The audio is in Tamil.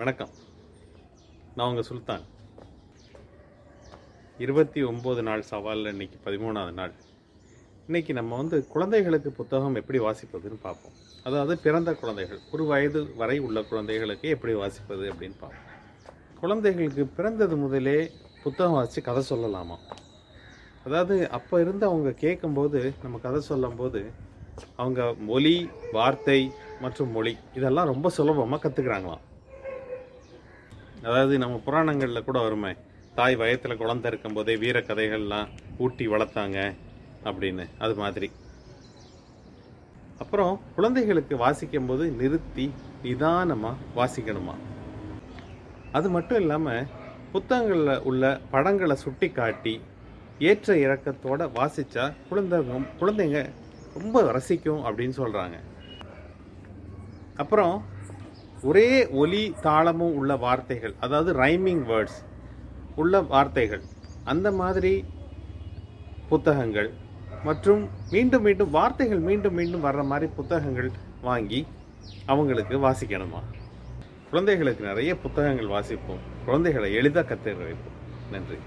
வணக்கம். நான் உங்கள் சுல்தான். இருபத்தி ஒம்பது நாள் சவாலில் இன்றைக்கி பதிமூணாவது நாள். இன்னைக்கு நம்ம வந்து குழந்தைகளுக்கு புத்தகம் எப்படி வாசிப்பதுன்னு பார்ப்போம். அதாவது பிறந்த குழந்தைகள் ஒரு வயது வரை உள்ள குழந்தைகளுக்கு எப்படி வாசிப்பது அப்படின்னு பார்ப்போம். குழந்தைகளுக்கு பிறந்தது முதலே புத்தகம் வாசித்து கதை சொல்லலாமா? அதாவது அப்போ இருந்து அவங்க கேட்கும்போது நம்ம கதை சொல்லும்போது அவங்க மொழி வார்த்தை மற்றும் மொழி இதெல்லாம் ரொம்ப சுலபமாக கற்றுக்குறாங்களாம் அதாவது நம்ம புராணங்களில் கூட வருமே தாய் வயத்தில் குழந்தை இருக்கும்போதே வீர கதைகள்லாம் ஊட்டி வளர்த்தாங்க அப்படின்னு அது மாதிரி. அப்புறம் குழந்தைகளுக்கு வாசிக்கும்போது நிறுத்தி நிதானமாக வாசிக்கணுமா? அது மட்டும் இல்லாமல் புத்தகங்களில் உள்ள படங்களை சுட்டி காட்டி ஏற்ற இறக்கத்தோட வாசிச்சா குழந்தைங்க குழந்தைங்க ரொம்ப ரசிக்கும் அப்படின்னு சொல்கிறாங்க அப்புறம் ஒரே ஒலி தாளமும் உள்ள வார்த்தைகள் அதாவது ரைமிங் வேர்ட்ஸ் உள்ள வார்த்தைகள் அந்த மாதிரி புத்தகங்கள் மற்றும் மீண்டும் மீண்டும் வார்த்தைகள் மீண்டும் மீண்டும் வர்ற மாதிரி புத்தகங்கள் வாங்கி அவங்களுக்கு வாசிக்கணுமா? குழந்தைகளுக்கு நிறைய புத்தகங்கள் வாசிப்போம். குழந்தைகளை எளிதாக கற்றுக்க வைப்போம் நன்றி.